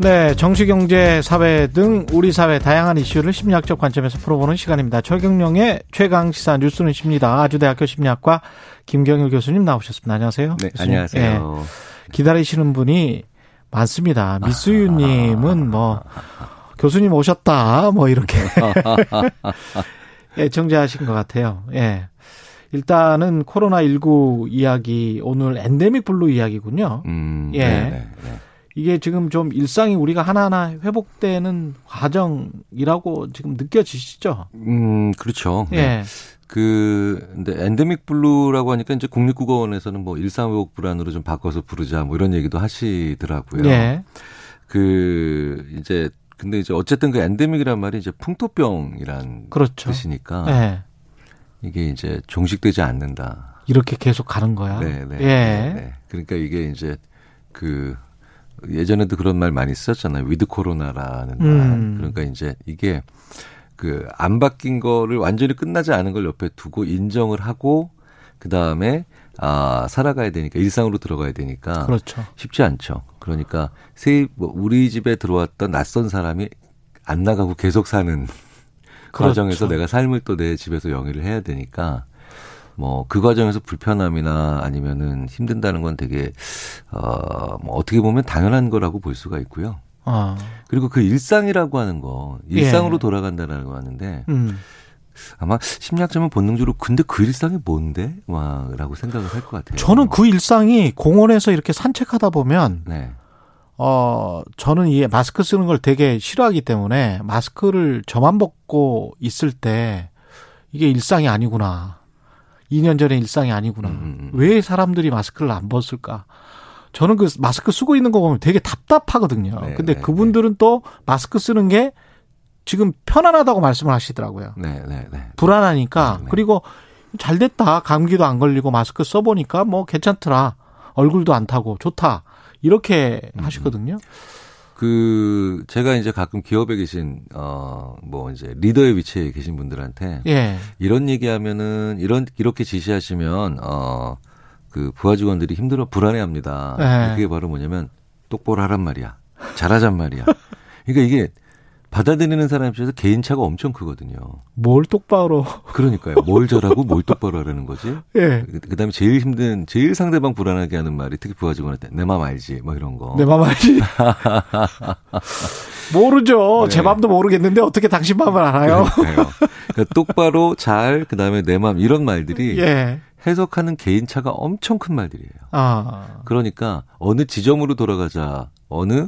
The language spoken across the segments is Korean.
네, 정치, 경제, 사회 등 우리 사회 다양한 이슈를 심리학적 관점에서 풀어보는 시간입니다. 최경령의 최강 시사 뉴스는 십니다. 아주대학교 심리학과 김경일 교수님 나오셨습니다. 안녕하세요. 네, 교수님. 안녕하세요. 네, 기다리시는 분이 많습니다. 미스유님은 뭐 교수님 오셨다 뭐 이렇게 애청자하신 것 같아요. 예. 일단은 코로나 19 이야기 오늘 엔데믹 블루 이야기군요. 음, 예. 네네, 네. 이게 지금 좀 일상이 우리가 하나하나 회복되는 과정이라고 지금 느껴지시죠? 음, 그렇죠. 네. 예. 그, 근데 엔데믹 블루라고 하니까 이제 국립국어원에서는 뭐 일상 회복 불안으로 좀 바꿔서 부르자 뭐 이런 얘기도 하시더라고요. 예. 그, 이제, 근데 이제 어쨌든 그 엔데믹이란 말이 이제 풍토병이란 그렇죠. 뜻이니까. 예. 이게 이제 종식되지 않는다. 이렇게 계속 가는 거야. 네, 네. 예. 네, 네. 그러니까 이게 이제 그 예전에도 그런 말 많이 썼잖아요. 위드 코로나라는 말. 음. 그러니까 이제 이게 그 안 바뀐 거를 완전히 끝나지 않은 걸 옆에 두고 인정을 하고 그 다음에 아 살아가야 되니까 일상으로 들어가야 되니까 그렇죠. 쉽지 않죠. 그러니까 세 뭐 우리 집에 들어왔던 낯선 사람이 안 나가고 계속 사는 그렇죠. 과정에서 내가 삶을 또 내 집에서 영위를 해야 되니까 뭐 그 과정에서 불편함이나 아니면은 힘든다는 건 되게 어뭐 어떻게 보면 당연한 거라고 볼 수가 있고요. 아. 그리고 그 일상이라고 하는 거 일상으로 예. 돌아간다라고 하는데 음. 아마 심리학자면 본능적으로 근데 그 일상이 뭔데? 와라고 생각을 할 것 같아요. 저는 그 일상이 공원에서 이렇게 산책하다 보면 네. 어 저는 이 마스크 쓰는 걸 되게 싫어하기 때문에 마스크를 저만 벗고 있을 때 이게 일상이 아니구나. 2년 전의 일상이 아니구나. 음, 음, 음. 왜 사람들이 마스크를 안 벗을까? 저는 그 마스크 쓰고 있는 거 보면 되게 답답하거든요. 네, 근데 네, 그분들은 네. 또 마스크 쓰는 게 지금 편안하다고 말씀을 하시더라고요. 네, 네, 네. 불안하니까. 네, 네. 그리고 잘 됐다. 감기도 안 걸리고 마스크 써보니까 뭐 괜찮더라. 얼굴도 안 타고 좋다. 이렇게 음. 하시거든요. 그 제가 이제 가끔 기업에 계신 어뭐 이제 리더의 위치에 계신 분들한테 예. 이런 얘기하면은 이런 이렇게 지시하시면 어그 부하 직원들이 힘들어 불안해합니다. 예. 그게 바로 뭐냐면 똑바로 하란 말이야. 잘하잔 말이야. 그러니까 이게 받아들이는 사람 입장에서 개인차가 엄청 크거든요. 뭘 똑바로. 그러니까요. 뭘 잘하고 뭘 똑바로 하라는 거지. 예. 그 다음에 제일 힘든, 제일 상대방 불안하게 하는 말이 특히 부하 직원한테 내 맘 알지. 뭐 이런 거. 내 맘 알지. 모르죠. 네. 제 맘도 모르겠는데 어떻게 당신 맘을 알아요? 그러니까요. 그러니까 똑바로 잘, 그 다음에 내 맘 이런 말들이. 예. 해석하는 개인차가 엄청 큰 말들이에요. 아. 그러니까 어느 지점으로 돌아가자, 어느 아,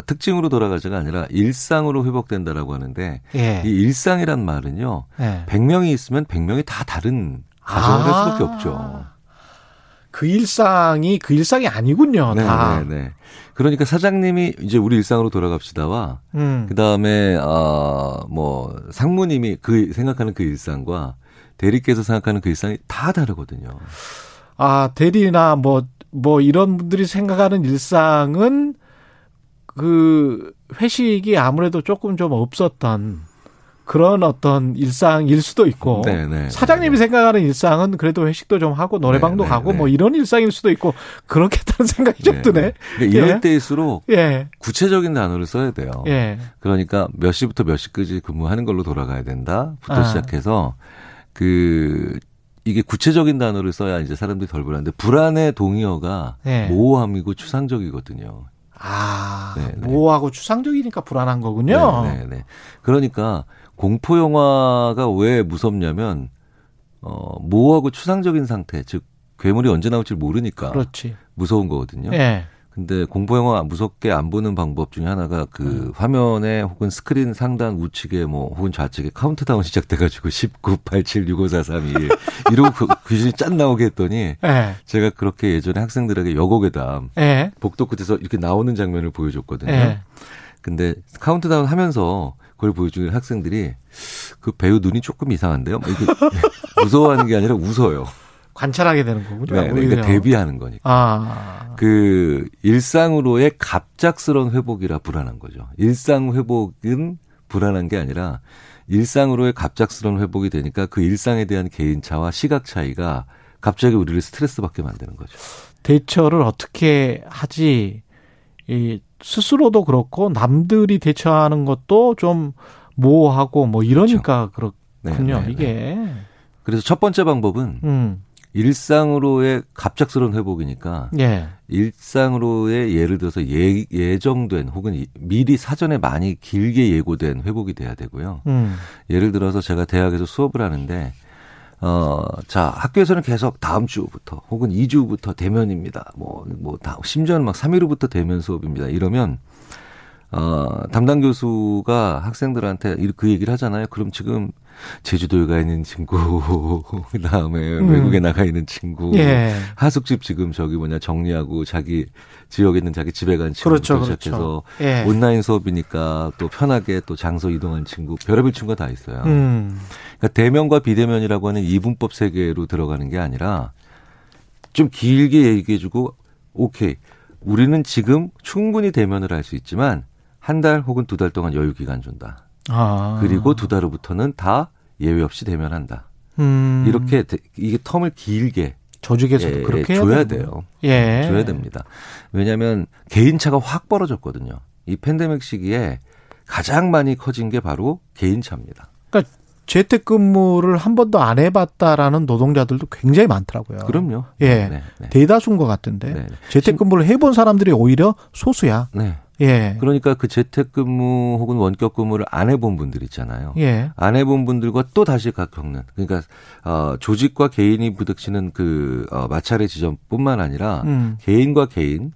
특징으로 돌아가자가 아니라 일상으로 회복된다라고 하는데 예. 이 일상이란 말은요. 예. 100명이 있으면 100명이 다 다른 가정을 아. 할 수밖에 없죠. 그 일상이 그 일상이 아니군요. 네, 다. 네, 네. 그러니까 사장님이 이제 우리 일상으로 돌아갑시다와 음. 그다음에 어뭐 상무님이 그 생각하는 그 일상과 대리께서 생각하는 그 일상이 다 다르거든요. 아, 대리나 뭐뭐 뭐 이런 분들이 생각하는 일상은 그 회식이 아무래도 조금 좀 없었던 그런 어떤 일상일 수도 있고 네네, 네, 사장님이 네 생각하는 일상은 그래도 회식도 좀 하고 노래방도 네네, 가고 네. 뭐 이런 일상일 수도 있고 그렇겠다는 생각이 좀 드네. 그러니까 이럴 예. 때일수록 예. 구체적인 단어를 써야 돼요. 예. 그러니까 몇 시부터 몇 시까지 근무하는 걸로 돌아가야 된다부터 아. 시작해서 그 이게 구체적인 단어를 써야 이제 사람들이 덜 불안한데 불안의 동의어가 예. 모호함이고 추상적이거든요. 아, 네네. 네. 모호하고 추상적이니까 불안한 거군요. 네, 네, 네. 그러니까 공포 영화가 왜 무섭냐면 어 모호하고 추상적인 상태, 즉 괴물이 언제 나올지 모르니까 그렇지. 무서운 거거든요. 네. 근데 공포 영화 무섭게 안 보는 방법 중에 하나가 그 음. 화면에 혹은 스크린 상단 우측에 뭐 혹은 좌측에 카운트다운 시작돼 가지고 19, 87, 65, 4, 3, 2 이러고 그 귀신이 짠 나오게 했더니 네. 제가 그렇게 예전에 학생들에게 여고괴담 네. 복도 끝에서 이렇게 나오는 장면을 보여줬거든요. 네. 근데 카운트다운 하면서 그걸 보여주는 학생들이 그 배우 눈이 조금 이상한데요? 뭐 이렇게 무서워하는 게 아니라 웃어요. 관찰하게 되는 거군요. 네, 그러니까 대비하는 거니까. 아. 그 일상으로의 갑작스러운 회복이라 불안한 거죠. 일상 회복은 불안한 게 아니라 일상으로의 갑작스러운 회복이 되니까 그 일상에 대한 개인차와 시각 차이가 갑자기 우리를 스트레스 받게 만드는 거죠. 대처를 어떻게 하지 이 스스로도 그렇고 남들이 대처하는 것도 좀 모호하고 뭐 이러니까 그렇죠. 그렇군요. 네, 네, 이게 네. 그래서 첫 번째 방법은 음. 일상으로의 갑작스러운 회복이니까 예. 일상으로의 예를 들어서 예, 예정된 혹은 미리 사전에 많이 길게 예고된 회복이 돼야 되고요. 음. 예를 들어서 제가 대학에서 수업을 하는데 어, 자, 학교에서는 계속 다음 주부터 혹은 2주부터 대면입니다. 뭐, 뭐, 다, 심지어는 막 3일 후부터 대면 수업입니다. 이러면, 어, 담당 교수가 학생들한테 그 얘기를 하잖아요. 그럼 지금 제주도에 가 있는 친구, 그 다음에 음. 외국에 나가 있는 친구, 예. 하숙집 지금 저기 뭐냐 정리하고 자기 지역에 있는 자기 집에 간 친구 그렇죠, 그렇죠. 시작해서. 예. 온라인 수업이니까 또 편하게 또 장소 이동한 친구, 별의별 친구가 다 있어요. 음. 그러니까 대면과 비대면이라고 하는 이분법 세계로 들어가는 게 아니라 좀 길게 얘기해주고 오케이 우리는 지금 충분히 대면을 할 수 있지만 한 달 혹은 두 달 동안 여유 기간 준다. 아. 그리고 두 달 후부터는 다 예외 없이 대면한다. 음. 이렇게 이게 텀을 길게 조직에서도 예, 그렇게 줘야 돼요. 예. 줘야 됩니다. 왜냐하면 개인차가 확 벌어졌거든요. 이 팬데믹 시기에 가장 많이 커진 게 바로 개인차입니다. 그러니까 재택근무를 한 번도 안 해봤다라는 노동자들도 굉장히 많더라고요. 그럼요. 예, 네, 네. 대다수인 것 같은데 네. 네. 재택근무를 해본 사람들이 오히려 소수야. 네. 예. 그러니까 그 재택근무 혹은 원격근무를 안 해본 분들 있잖아요. 예. 안 해본 분들과 또 다시 겪는 그러니까 어 조직과 개인이 부딪히는 그 어, 마찰의 지점뿐만 아니라 음. 개인과 개인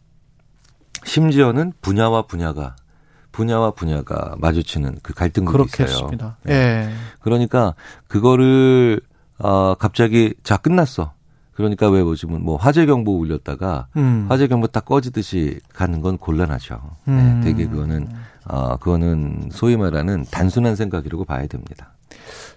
심지어는 분야와 분야가 분야와 분야가 마주치는 그 갈등들이 있어요. 네. 예. 그러니까 그거를 어 갑자기 자 끝났어. 그러니까 왜 보시면 뭐 화재 경보 울렸다가 음. 화재 경보 딱 꺼지듯이 가는 건 곤란하죠. 네, 음. 네, 되게 그거는 어 그거는 소위 말하는 단순한 생각이라고 봐야 됩니다.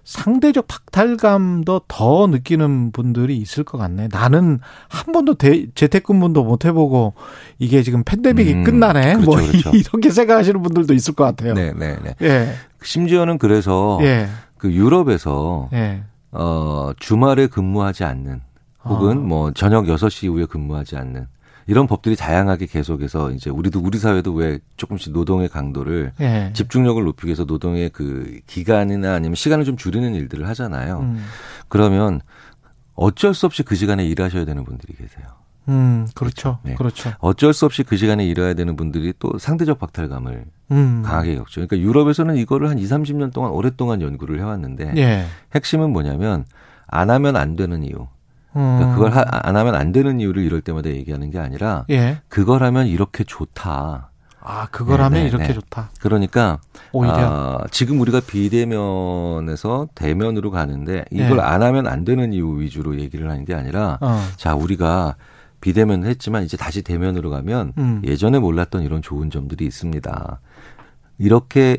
상대적 박탈감도 더 느끼는 분들이 있을 것 같네. 나는 한 번도 대, 재택근무도 못 해보고 이게 지금 팬데믹이 음, 끝나네. 그렇죠, 뭐 그렇죠. 이렇게 생각하시는 분들도 있을 것 같아요. 네, 네, 네. 예. 심지어는 그래서 예. 그 유럽에서 예. 어 주말에 근무하지 않는 혹은 아. 뭐 저녁 6시 이후에 근무하지 않는 이런 법들이 다양하게 계속해서 이제 우리도 우리 사회도 왜 조금씩 노동의 강도를 예. 집중력을 높이기 위해서 노동의 그 기간이나 아니면 시간을 좀 줄이는 일들을 하잖아요. 음. 그러면 어쩔 수 없이 그 시간에 일하셔야 되는 분들이 계세요. 음, 그렇죠. 네. 그렇죠. 어쩔 수 없이 그 시간에 일해야 되는 분들이 또 상대적 박탈감을 음. 강하게 겪죠. 그러니까 유럽에서는 이거를 한 2, 30년 동안 오랫동안 연구를 해왔는데 예. 핵심은 뭐냐면 안 하면 안 되는 이유. 그러니까 음. 그걸 하, 안 하면 안 되는 이유를 이럴 때마다 얘기하는 게 아니라 예. 그걸 하면 이렇게 좋다. 아, 그걸 네네, 하면 네, 이렇게 네. 좋다. 그러니까 오히려 아, 지금 우리가 비대면에서 대면으로 가는데 이걸 예. 안 하면 안 되는 이유 위주로 얘기를 하는 게 아니라 어. 자, 우리가 비대면을 했지만 이제 다시 대면으로 가면 음. 예전에 몰랐던 이런 좋은 점들이 있습니다. 이렇게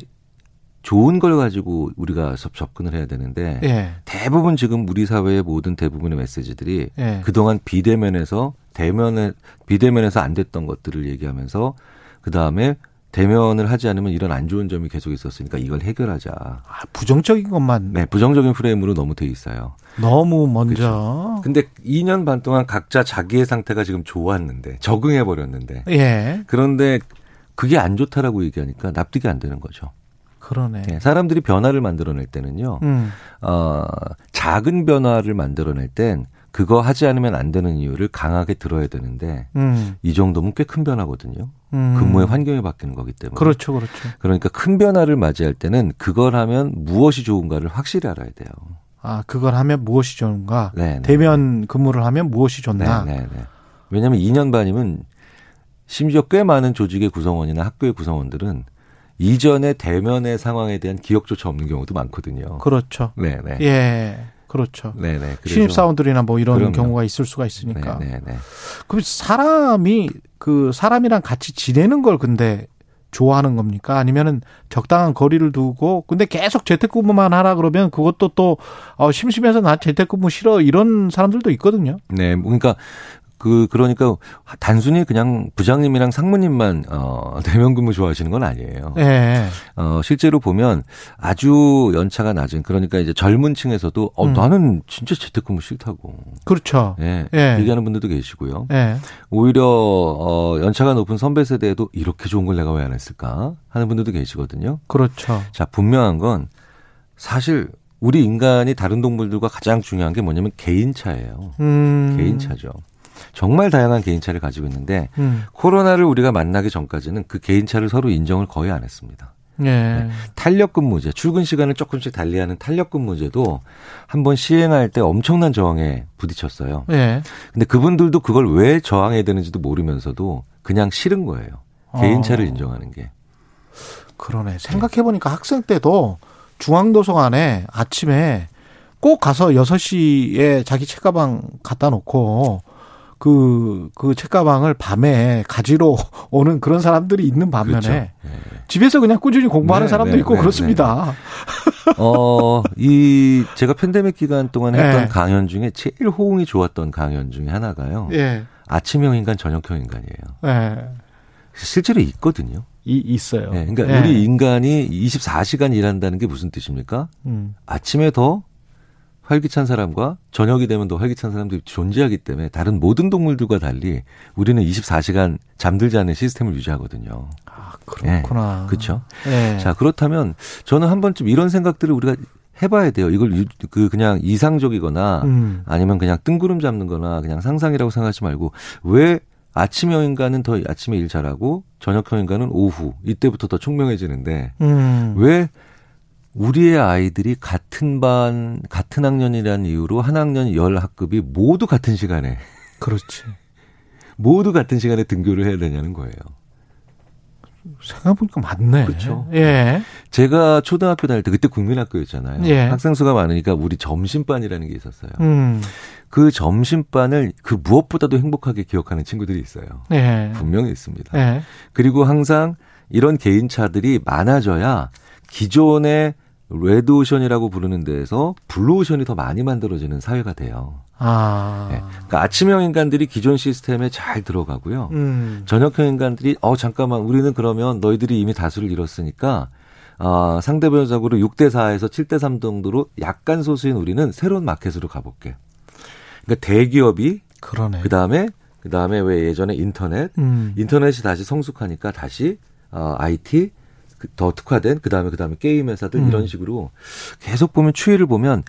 좋은 걸 가지고 우리가 접근을 해야 되는데 예. 대부분 지금 우리 사회의 모든 대부분의 메시지들이 예. 그동안 비대면에서 대면에 비대면에서 안 됐던 것들을 얘기하면서 그 다음에 대면을 하지 않으면 이런 안 좋은 점이 계속 있었으니까 이걸 해결하자. 아, 부정적인 것만. 네, 부정적인 프레임으로 너무 돼 있어요. 너무 먼저. 그렇죠. 근데 2년 반 동안 각자 자기의 상태가 지금 좋았는데 적응해 버렸는데. 예. 그런데 그게 안 좋다라고 얘기하니까 납득이 안 되는 거죠. 그러네. 네, 사람들이 변화를 만들어낼 때는요, 음. 어, 작은 변화를 만들어낼 땐 그거 하지 않으면 안 되는 이유를 강하게 들어야 되는데 음. 이 정도면 꽤 큰 변화거든요. 음. 근무의 환경이 바뀌는 거기 때문에. 그렇죠, 그렇죠. 그러니까 큰 변화를 맞이할 때는 그걸 하면 무엇이 좋은가를 확실히 알아야 돼요. 아, 그걸 하면 무엇이 좋은가? 네, 네 대면 네. 근무를 하면 무엇이 좋나? 네, 네, 네. 왜냐하면 2년 반이면 심지어 꽤 많은 조직의 구성원이나 학교의 구성원들은 이전의 대면의 상황에 대한 기억조차 없는 경우도 많거든요. 그렇죠. 네, 네. 예. 그렇죠. 네네. 신입 사원들이나 뭐 이런 그럼요. 경우가 있을 수가 있으니까. 네네. 그럼 사람이 그 사람이랑 같이 지내는 걸 근데 좋아하는 겁니까? 아니면은 적당한 거리를 두고 근데 계속 재택근무만 하라 그러면 그것도 또 어, 심심해서 나 재택근무 싫어 이런 사람들도 있거든요. 네, 그러니까 그 그러니까 단순히 그냥 부장님이랑 상무님만 어 대면 근무 좋아하시는 건 아니에요. 네. 어 실제로 보면 아주 연차가 낮은 그러니까 이제 젊은 층에서도 어 음. 나는 진짜 재택근무 싫다고. 그렇죠. 예. 네. 얘기하는 분들도 계시고요. 네. 오히려 어 연차가 높은 선배 세대에도 이렇게 좋은 걸 내가 왜 안 했을까 하는 분들도 계시거든요. 그렇죠. 자, 분명한 건 사실 우리 인간이 다른 동물들과 가장 중요한 게 뭐냐면 개인차예요. 음. 개인차죠. 정말 다양한 개인차를 가지고 있는데 음. 코로나를 우리가 만나기 전까지는 그 개인차를 서로 인정을 거의 안 했습니다. 예. 네. 탄력 근무제, 출근 시간을 조금씩 달리하는 탄력 근무제도 한번 시행할 때 엄청난 저항에 부딪혔어요. 예. 근데 그분들도 그걸 왜 저항해야 되는지도 모르면서도 그냥 싫은 거예요. 개인차를 어. 인정하는 게. 그러네. 생각해 보니까 네. 학생 때도 중앙도서관에 아침에 꼭 가서 6시에 자기 책가방 갖다 놓고 그, 그 책가방을 밤에 가지러 오는 그런 사람들이 있는 반면에 그렇죠. 네. 집에서 그냥 꾸준히 공부하는 네, 사람도 네, 있고 네, 그렇습니다. 네. 어, 이 제가 팬데믹 기간 동안 했던 네. 강연 중에 제일 호응이 좋았던 강연 중에 하나가요. 예. 아침형 인간, 저녁형 인간이에요. 예. 실제로 있거든요. 이, 있어요. 네, 그러니까 우리 인간이 24시간 일한다는 게 무슨 뜻입니까? 음. 아침에 더 활기찬 사람과 저녁이 되면 더 활기찬 사람들이 존재하기 때문에 다른 모든 동물들과 달리 우리는 24시간 잠들지 않는 시스템을 유지하거든요. 아, 그렇구나. 네, 그렇죠. 네. 자, 그렇다면 저는 한 번쯤 이런 생각들을 우리가 해봐야 돼요. 이걸 그 그냥 이상적이거나 음. 아니면 그냥 뜬구름 잡는 거나 그냥 상상이라고 생각하지 말고 왜 아침형 인간은 더 아침에 일 잘하고 저녁형 인간은 오후 이때부터 더 총명해지는데 음. 왜 우리의 아이들이 같은 반, 같은 학년이라는 이유로 한 학년 열 학급이 모두 같은 시간에. 그렇지. 모두 같은 시간에 등교를 해야 되냐는 거예요. 생각해보니까 맞네. 그렇죠. 예. 제가 초등학교 다닐 때 그때 국민학교였잖아요. 예. 학생 수가 많으니까 우리 점심반이라는 게 있었어요. 음. 그 점심반을 그 무엇보다도 행복하게 기억하는 친구들이 있어요. 예. 분명히 있습니다. 예. 그리고 항상 이런 개인차들이 많아져야 기존의 레드오션이라고 부르는 데에서 블루오션이 더 많이 만들어지는 사회가 돼요. 아. 네. 그러니까 아침형 인간들이 기존 시스템에 잘 들어가고요. 음. 저녁형 인간들이 어 잠깐만 우리는 그러면 너희들이 이미 다수를 잃었으니까 어, 상대적으로 6대 4에서 7대 3 정도로 약간 소수인 우리는 새로운 마켓으로 가볼게. 그러니까 대기업이 그러네. 그다음에 그다음에 왜 예전에 인터넷 음. 인터넷이 다시 성숙하니까 다시 어, IT 그 더 특화된 그다음에 그다음에 게임 회사들 음. 이런 식으로 계속 보면 추이를 보면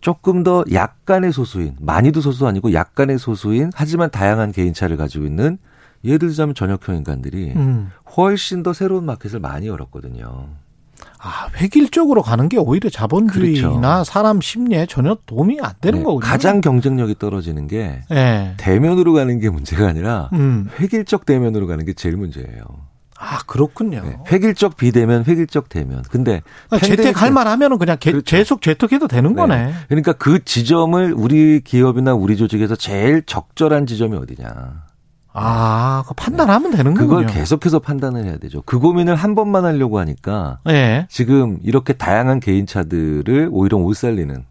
조금 더 약간의 소수인 많이도 소수 아니고 약간의 소수인 하지만 다양한 개인차를 가지고 있는 예를 들자면 전역형 인간들이 음. 훨씬 더 새로운 마켓을 많이 열었거든요. 아, 획일적으로 가는 게 오히려 자본주의나 그렇죠. 사람 심리에 전혀 도움이 안 되는 네, 거군요. 가장 경쟁력이 떨어지는 게 네. 대면으로 가는 게 문제가 아니라 음. 획일적 대면으로 가는 게 제일 문제예요. 아 그렇군요. 네. 획일적 비대면, 획일적 대면. 근데 아, 재택할 만하면은 그냥 개, 그렇죠. 계속 재택해도 되는 네. 거네. 그러니까 그 지점을 우리 기업이나 우리 조직에서 제일 적절한 지점이 어디냐. 아, 그 판단하면 네. 되는 거군요. 그걸 계속해서 판단을 해야 되죠. 그 고민을 한 번만 하려고 하니까 네. 지금 이렇게 다양한 개인차들을 오히려 못 살리는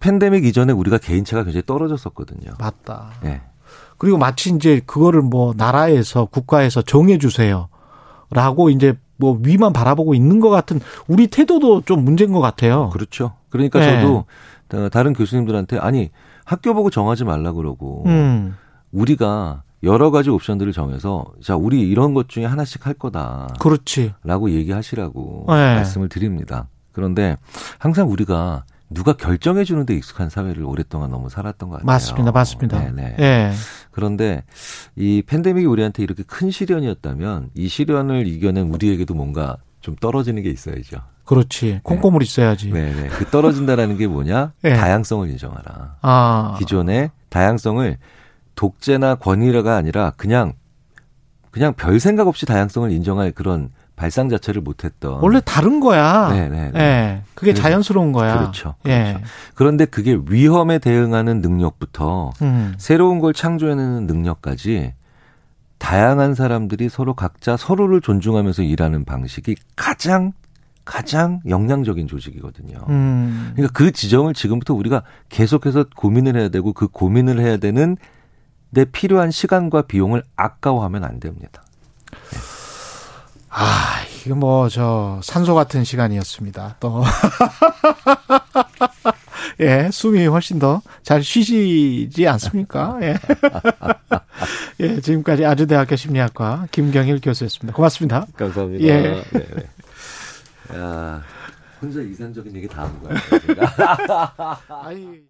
팬데믹 이전에 우리가 개인차가 굉장히 떨어졌었거든요. 맞다. 네. 그리고 마치 이제 그거를 뭐 나라에서 국가에서 정해 주세요. 라고 이제 뭐 위만 바라보고 있는 것 같은 우리 태도도 좀 문제인 것 같아요. 그렇죠. 그러니까 네. 저도 다른 교수님들한테 아니 학교 보고 정하지 말라 그러고 음. 우리가 여러 가지 옵션들을 정해서 자 우리 이런 것 중에 하나씩 할 거다. 그렇지. 라고 얘기하시라고 네. 말씀을 드립니다. 그런데 항상 우리가 누가 결정해 주는 데 익숙한 사회를 오랫동안 너무 살았던 것 같아요. 맞습니다, 맞습니다. 네네. 네. 그런데 이 팬데믹이 우리한테 이렇게 큰 시련이었다면 이 시련을 이겨낸 우리에게도 뭔가 좀 떨어지는 게 있어야죠. 그렇지. 콩고물 네. 있어야지. 네 네. 그 떨어진다라는 게 뭐냐? 네. 다양성을 인정하라. 아. 기존의 다양성을 독재나 권위가 아니라 그냥 그냥 별 생각 없이 다양성을 인정할 그런 발상 자체를 못했던 원래 다른 거야. 네, 네, 네. 네. 그게 자연스러운 거야. 그렇죠. 그렇죠. 예. 그런데 그게 위험에 대응하는 능력부터 음. 새로운 걸 창조해내는 능력까지 다양한 사람들이 서로 각자 서로를 존중하면서 일하는 방식이 가장 가장 역량적인 조직이거든요. 음. 그러니까 그 지점을 지금부터 우리가 계속해서 고민을 해야 되고 그 고민을 해야 되는 내 필요한 시간과 비용을 아까워하면 안 됩니다. 네. 아, 이거 뭐, 저, 산소 같은 시간이었습니다. 또. 예, 숨이 훨씬 더 잘 쉬시지 않습니까? 예. 예, 지금까지 아주대학교 심리학과 김경일 교수였습니다. 고맙습니다. 감사합니다. 예. 네, 네. 야, 혼자 이상적인 얘기 다 한 거야.